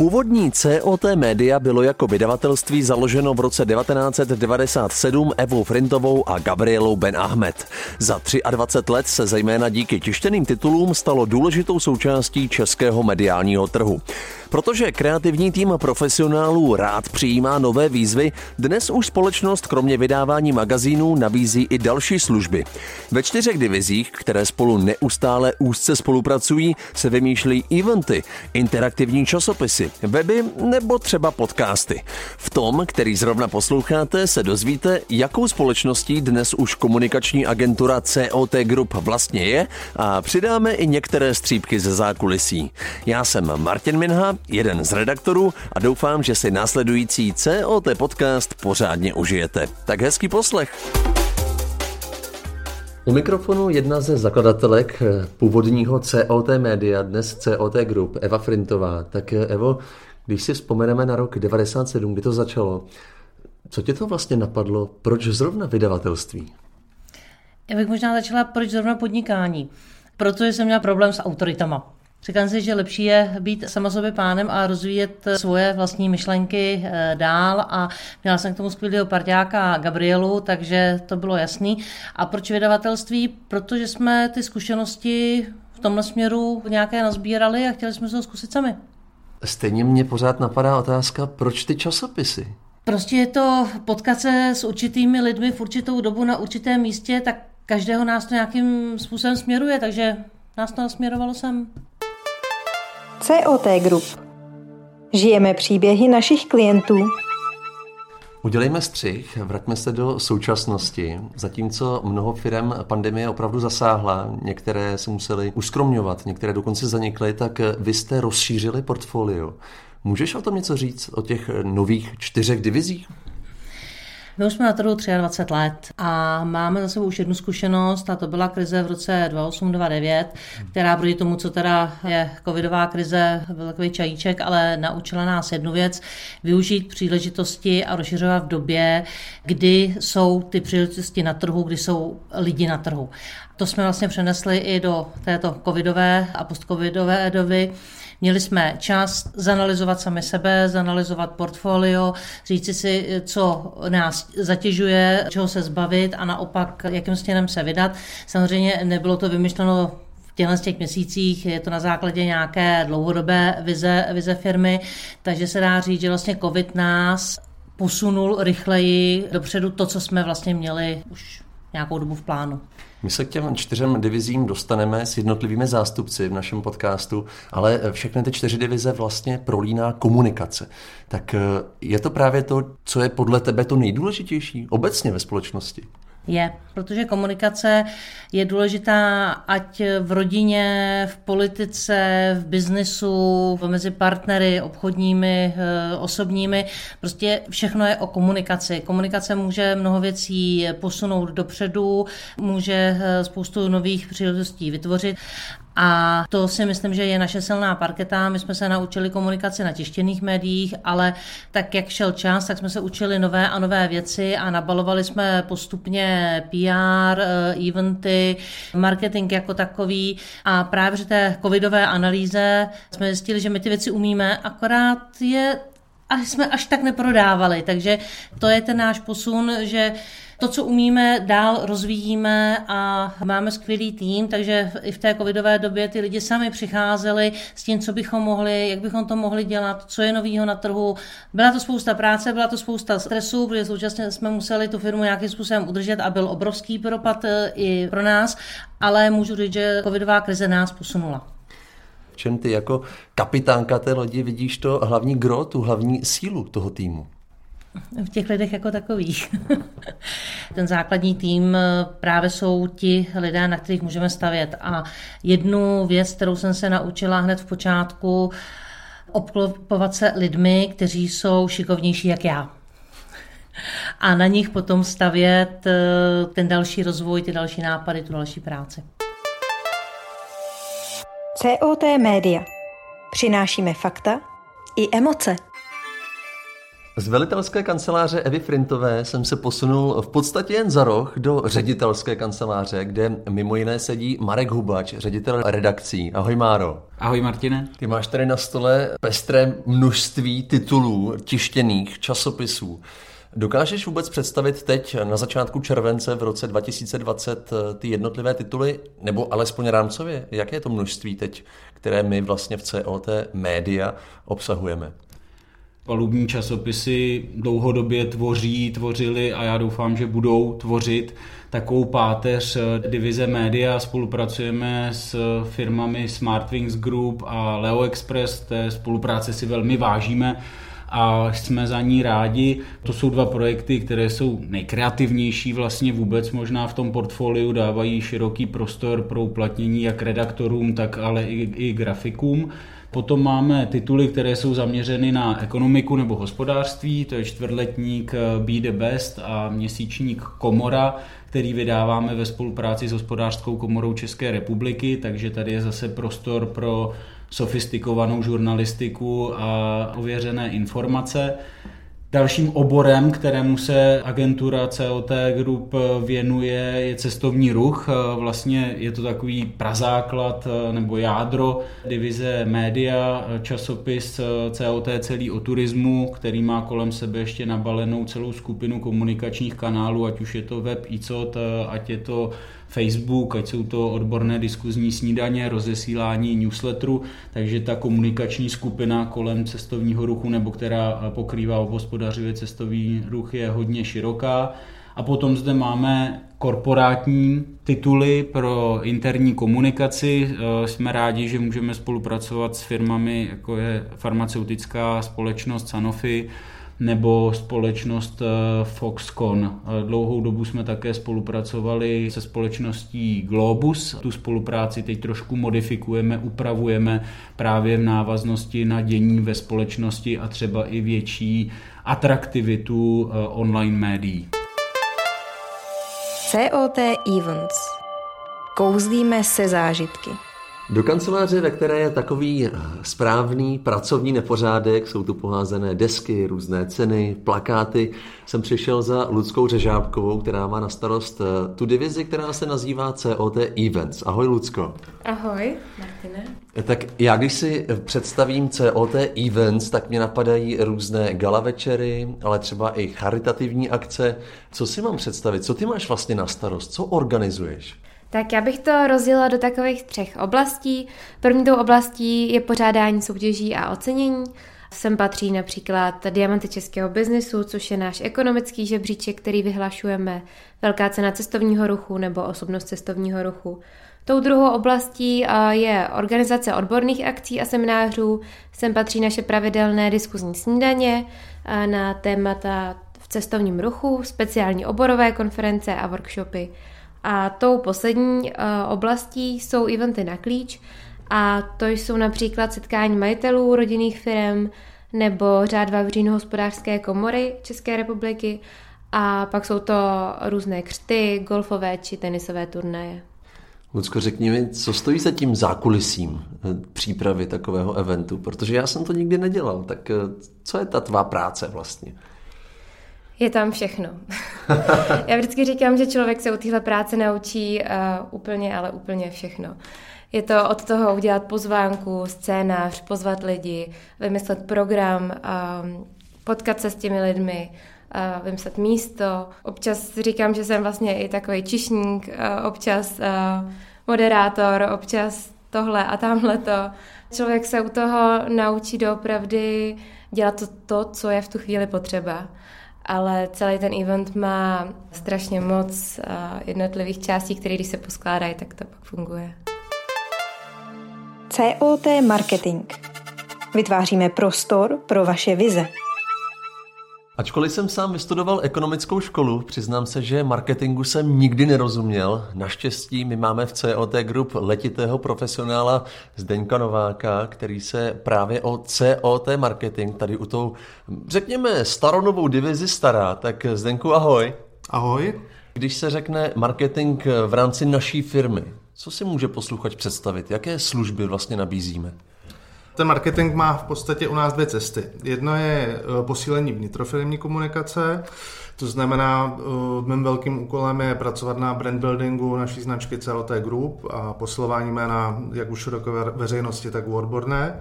Původní COT Media bylo jako vydavatelství založeno v roce 1997 Evou Frintovou a Gabrielou Ben Ahmed. Za 23 let se zejména díky tištěným titulům stalo důležitou součástí českého mediálního trhu. Protože kreativní tým profesionálů rád přijímá nové výzvy, dnes už společnost kromě vydávání magazínů nabízí i další služby. Ve čtyřech divizích, které spolu neustále úzce spolupracují, se vymýšlí eventy, interaktivní časopisy, weby nebo třeba podcasty. V tom, který zrovna posloucháte, se dozvíte, jakou společností dnes už komunikační agentura COT Group vlastně je a přidáme i některé střípky ze zákulisí. Já jsem Martin Minha, jeden z redaktorů a doufám, že si následující COT podcast pořádně užijete. Tak hezký poslech. U mikrofonu jedna ze zakladatelek původního COT Media, dnes COT Group, Eva Frintová. Tak Evo, když si vzpomeneme na rok 97, kdy to začalo, co tě to vlastně napadlo? Proč zrovna vydavatelství? Já bych možná začala, proč zrovna podnikání. Protože jsem měla problém s autoritama. Říkám si, že lepší je být sama sobě pánem a rozvíjet svoje vlastní myšlenky eh, dál a měla jsem k tomu skvělého parťáka Gabrielu, takže to bylo jasný. A proč vydavatelství? Protože jsme ty zkušenosti v tomhle směru nějaké nazbírali a chtěli jsme se to zkusit sami. Stejně mě pořád napadá otázka, proč ty časopisy? Prostě je to potkat se s určitými lidmi v určitou dobu na určitém místě, tak každého nás to nějakým způsobem směruje, takže nás to nasměrovalo sem. COT Group. Žijeme příběhy našich klientů. Udělejme střih, vraťme se do současnosti. Zatímco mnoho firm pandemie opravdu zasáhla, některé se museli uskromňovat, některé dokonce zanikly, tak vy jste rozšířili portfolio. Můžeš o tom něco říct, o těch nových čtyřech divizích? My už jsme na trhu 23 let a máme za sebou už jednu zkušenost a to byla krize v roce 28-29, která proti tomu, co teda je covidová krize, byl takový čajíček, ale naučila nás jednu věc, využít příležitosti a rozšiřovat v době, kdy jsou ty příležitosti na trhu, kdy jsou lidi na trhu. To jsme vlastně přenesli i do této covidové a postcovidové doby. Měli jsme čas zanalizovat sami sebe, zanalizovat portfolio, říci si, co nás zatěžuje, čeho se zbavit a naopak, jakým stěnem se vydat. Samozřejmě nebylo to vymyšleno v těchto těch měsících, je to na základě nějaké dlouhodobé vize, vize firmy, takže se dá říct, že vlastně COVID nás posunul rychleji dopředu to, co jsme vlastně měli už nějakou dobu v plánu. My se k těm čtyřem divizím dostaneme s jednotlivými zástupci v našem podcastu, ale všechny ty čtyři divize vlastně prolíná komunikace. Tak eh, je to právě to, co je podle tebe to nejdůležitější obecně ve společnosti? Je, protože komunikace je důležitá ať v rodině, v politice, v biznisu, mezi partnery, obchodními, eh, osobními. Prostě všechno je o komunikaci. Komunikace může mnoho věcí posunout dopředu, může eh, spoustu nových příležitostí vytvořit a to si myslím, že je naše silná parketa. My jsme se naučili komunikaci na tištěných médiích, ale tak, jak šel čas, tak jsme se učili nové a nové věci a nabalovali jsme postupně PR, eh, eventy, marketing jako takový. A právě při té covidové analýze jsme zjistili, že my ty věci umíme, akorát je a jsme až tak neprodávali. Takže to je ten náš posun, že to, co umíme, dál rozvíjíme a máme skvělý tým, takže i v té covidové době ty lidi sami přicházeli s tím, co bychom mohli, jak bychom to mohli dělat, co je novýho na trhu. Byla to spousta práce, byla to spousta stresu, protože současně jsme museli tu firmu nějakým způsobem udržet a byl obrovský propad e, i pro nás, ale můžu říct, že covidová krize nás posunula čem ty jako kapitánka té lodi vidíš to hlavní gro, tu hlavní sílu toho týmu? V těch lidech jako takových. Ten základní tým eh, právě jsou ti lidé, na kterých můžeme stavět. A jednu věc, kterou jsem se naučila hned v počátku, obklopovat se lidmi, kteří jsou šikovnější jak já. A na nich potom stavět eh, ten další rozvoj, ty další nápady, tu další práci. COT Média. Přinášíme fakta i emoce. Z velitelské kanceláře Evy Frintové jsem se posunul v podstatě jen za roh do ředitelské kanceláře, kde mimo jiné sedí Marek Hubač, ředitel redakcí. Ahoj Máro. Ahoj Martine. Ty máš tady na stole pestré množství titulů, tištěných časopisů. Dokážeš vůbec představit teď na začátku července v roce 2020 ty jednotlivé tituly, nebo alespoň rámcově? Jaké je to množství teď, které my vlastně v COT média obsahujeme? Palubní časopisy dlouhodobě tvoří, tvořili a já doufám, že budou tvořit takovou páteř divize média. Spolupracujeme s firmami Smartwings Group a Leo Express, té spolupráce si velmi vážíme a jsme za ní rádi. To jsou dva projekty, které jsou nejkreativnější vlastně vůbec možná v tom portfoliu, dávají široký prostor pro uplatnění jak redaktorům, tak ale i, i grafikům. Potom máme tituly, které jsou zaměřeny na ekonomiku nebo hospodářství, to je čtvrtletník eh, Be the Best a měsíčník Komora, který vydáváme ve spolupráci s hospodářskou komorou České republiky, takže tady je zase prostor pro sofistikovanou žurnalistiku a ověřené informace. Dalším oborem, kterému se agentura COT Group věnuje, je cestovní ruch. Vlastně je to takový prazáklad nebo jádro divize média, časopis COT celý o turismu, který má kolem sebe ještě nabalenou celou skupinu komunikačních kanálů, ať už je to web ICOT, ať je to Facebook, ať jsou to odborné diskuzní snídaně, rozesílání newsletteru, takže ta komunikační skupina kolem cestovního ruchu nebo která pokrývá obhospodařivě cestovní ruch je hodně široká. A potom zde máme korporátní tituly pro interní komunikaci. Jsme rádi, že můžeme spolupracovat s firmami, jako je farmaceutická společnost Sanofi, nebo společnost eh, Foxconn. Eh, dlouhou dobu jsme také spolupracovali se společností Globus. Tu spolupráci teď trošku modifikujeme, upravujeme právě v návaznosti na dění ve společnosti a třeba i větší atraktivitu eh, online médií. COT Events. Kouzlíme se zážitky. Do kanceláře, ve které je takový eh, správný pracovní nepořádek, jsou tu poházené desky, různé ceny, plakáty, jsem přišel za Ludskou Řežábkovou, která má na starost eh, tu divizi, která se nazývá COT Events. Ahoj, Lucko. Ahoj, Martine. Eh, tak já, když si představím COT Events, tak mě napadají různé gala večery, ale třeba i charitativní akce. Co si mám představit? Co ty máš vlastně na starost? Co organizuješ? Tak já bych to rozdělila do takových třech oblastí. První tou oblastí je pořádání soutěží a ocenění. Sem patří například Diamanty českého biznesu, což je náš ekonomický žebříček, který vyhlašujeme, Velká cena cestovního ruchu nebo osobnost cestovního ruchu. Tou druhou oblastí je organizace odborných akcí a seminářů. Sem patří naše pravidelné diskuzní snídaně na témata v cestovním ruchu, speciální oborové konference a workshopy. A tou poslední uh, oblastí jsou eventy na klíč a to jsou například setkání majitelů rodinných firm nebo řád Vavřín hospodářské komory České republiky a pak jsou to různé křty, golfové či tenisové turnaje. Lucko, řekni mi, co stojí za tím zákulisím eh, přípravy takového eventu, protože já jsem to nikdy nedělal, tak eh, co je ta tvá práce vlastně? Je tam všechno. Já vždycky říkám, že člověk se u téhle práce naučí uh, úplně, ale úplně všechno. Je to od toho udělat pozvánku, scénář, pozvat lidi, vymyslet program, um, potkat se s těmi lidmi, uh, vymyslet místo. Občas říkám, že jsem vlastně i takový čišník, uh, občas uh, moderátor, občas tohle a tamhle to. Člověk se u toho naučí doopravdy dělat to, to co je v tu chvíli potřeba ale celý ten event má strašně moc jednotlivých částí, které když se poskládají, tak to pak funguje. COT Marketing. Vytváříme prostor pro vaše vize. Ačkoliv jsem sám vystudoval ekonomickou školu, přiznám se, že marketingu jsem nikdy nerozuměl. Naštěstí my máme v COT Group letitého profesionála Zdeňka Nováka, který se právě o COT marketing tady u tou, řekněme, staronovou divizi stará. Tak Zdenku, ahoj. Ahoj. Když se řekne marketing v rámci naší firmy, co si může posluchač představit? Jaké služby vlastně nabízíme? Ten marketing má v podstatě u nás dvě cesty. Jedno je eh, posílení vnitrofirmní komunikace, to znamená, eh, mým velkým úkolem je pracovat na brand buildingu naší značky CLT Group a posilování jména jak u široké veřejnosti, tak u odborné.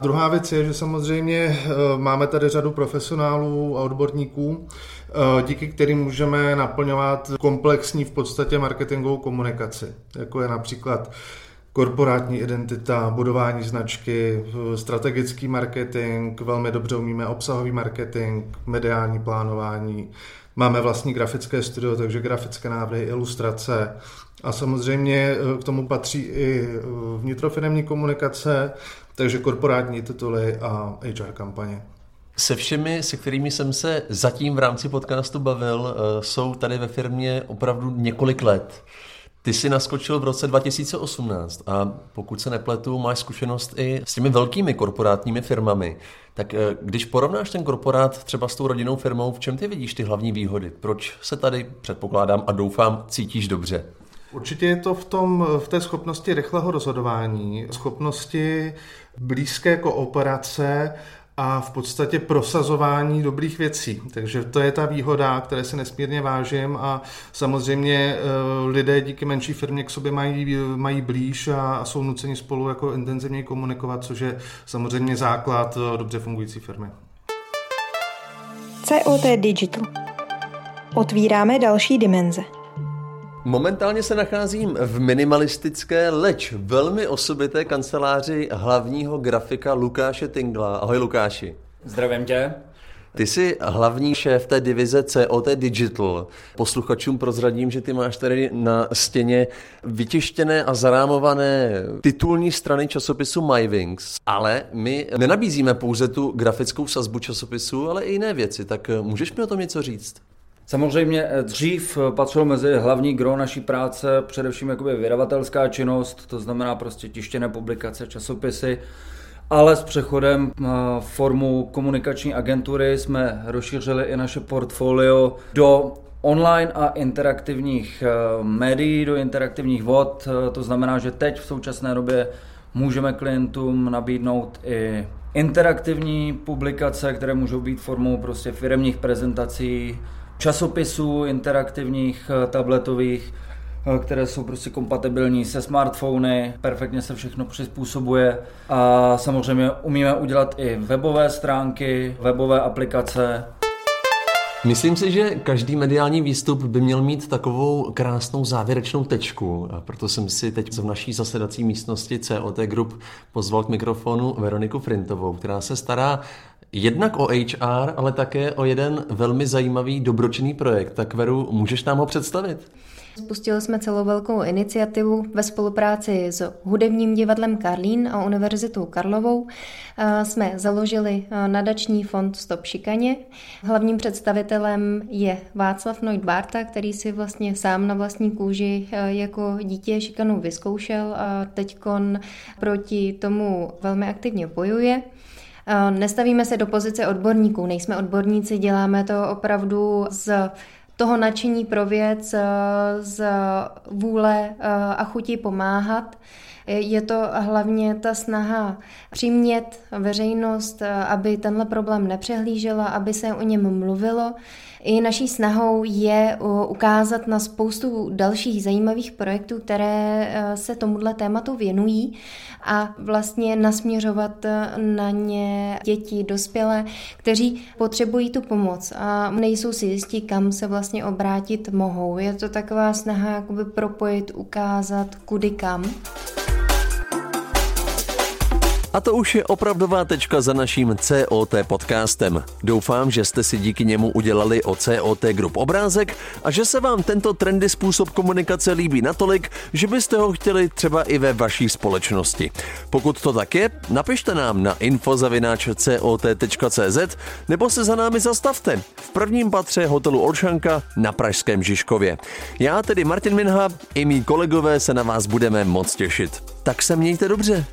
Druhá věc je, že samozřejmě eh, máme tady řadu profesionálů a odborníků, díky kterým můžeme naplňovat komplexní v podstatě marketingovou komunikaci, jako je například korporátní identita, budování značky, strategický marketing, velmi dobře umíme obsahový marketing, mediální plánování, máme vlastní grafické studio, takže grafické návrhy, ilustrace a samozřejmě eh, k tomu patří i eh, vnitrofiremní komunikace, takže korporátní tituly a HR kampaně. Se všemi, se kterými jsem se zatím v rámci podcastu bavil, eh, jsou tady ve firmě opravdu několik let. Ty jsi naskočil v roce 2018 a pokud se nepletu, máš zkušenost i s těmi velkými korporátními firmami. Tak eh, když porovnáš ten korporát třeba s tou rodinnou firmou, v čem ty vidíš ty hlavní výhody? Proč se tady, předpokládám a doufám, cítíš dobře? Určitě je to v, tom, v té schopnosti rychlého rozhodování, schopnosti blízké kooperace a v podstatě prosazování dobrých věcí. Takže to je ta výhoda, které se nesmírně vážím a samozřejmě eh, lidé díky menší firmě k sobě mají, mají blíž a, jsou nuceni spolu jako intenzivně komunikovat, což je samozřejmě základ eh, dobře fungující firmy. COT Digital. Otvíráme další dimenze. Momentálně se nacházím v minimalistické, leč velmi osobité kanceláři hlavního grafika Lukáše Tingla. Ahoj Lukáši. Zdravím tě. Ty jsi hlavní šéf té divize COT Digital. Posluchačům prozradím, že ty máš tady na stěně vytištěné a zarámované titulní strany časopisu MyWings, ale my nenabízíme pouze tu grafickou sazbu časopisu, ale i jiné věci. Tak můžeš mi o tom něco říct? Samozřejmě eh, dřív eh, patřilo mezi hlavní gro naší práce především jakoby vydavatelská činnost, to znamená prostě tištěné publikace, časopisy, ale s přechodem eh, formu komunikační agentury jsme rozšířili i naše portfolio do online a interaktivních médií, do interaktivních vod. To znamená, že teď v současné době můžeme klientům nabídnout i interaktivní publikace, které můžou být formou prostě firemních prezentací, časopisů interaktivních, eh, tabletových, eh, které jsou prostě kompatibilní se smartfony, perfektně se všechno přizpůsobuje a samozřejmě umíme udělat i webové stránky, webové aplikace. Myslím si, že každý mediální výstup by měl mít takovou krásnou závěrečnou tečku. A proto jsem si teď v naší zasedací místnosti COT Group pozval k mikrofonu Veroniku Frintovou, která se stará jednak o HR, ale také o jeden velmi zajímavý dobročinný projekt. Tak Veru, můžeš nám ho představit? Spustili jsme celou velkou iniciativu ve spolupráci s hudebním divadlem Karlín a Univerzitou Karlovou. Jsme založili nadační fond Stop šikaně. Hlavním představitelem je Václav Noit Barta, který si vlastně sám na vlastní kůži jako dítě šikanu vyzkoušel a teďkon proti tomu velmi aktivně bojuje. Nestavíme se do pozice odborníků, nejsme odborníci, děláme to opravdu z toho nadšení pro věc, z vůle a chuti pomáhat. Je to hlavně ta snaha přimět veřejnost, aby tenhle problém nepřehlížela, aby se o něm mluvilo. I naší snahou je ukázat na spoustu dalších zajímavých projektů, které e, se tomuhle tématu věnují a vlastně nasměřovat e, na ně děti, dospělé, kteří potřebují tu pomoc a nejsou si jistí, kam se vlastně obrátit mohou. Je to taková snaha jakoby propojit, ukázat, kudy kam. A to už je opravdová tečka za naším COT podcastem. Doufám, že jste si díky němu udělali o COT Group obrázek a že se vám tento trendy způsob komunikace líbí natolik, že byste ho chtěli třeba i ve vaší společnosti. Pokud to tak je, napište nám na infozavináč.cot.cz nebo se za námi zastavte v prvním patře hotelu Olšanka na Pražském Žižkově. Já tedy Martin Minha i mý kolegové se na vás budeme moc těšit. Tak se mějte dobře.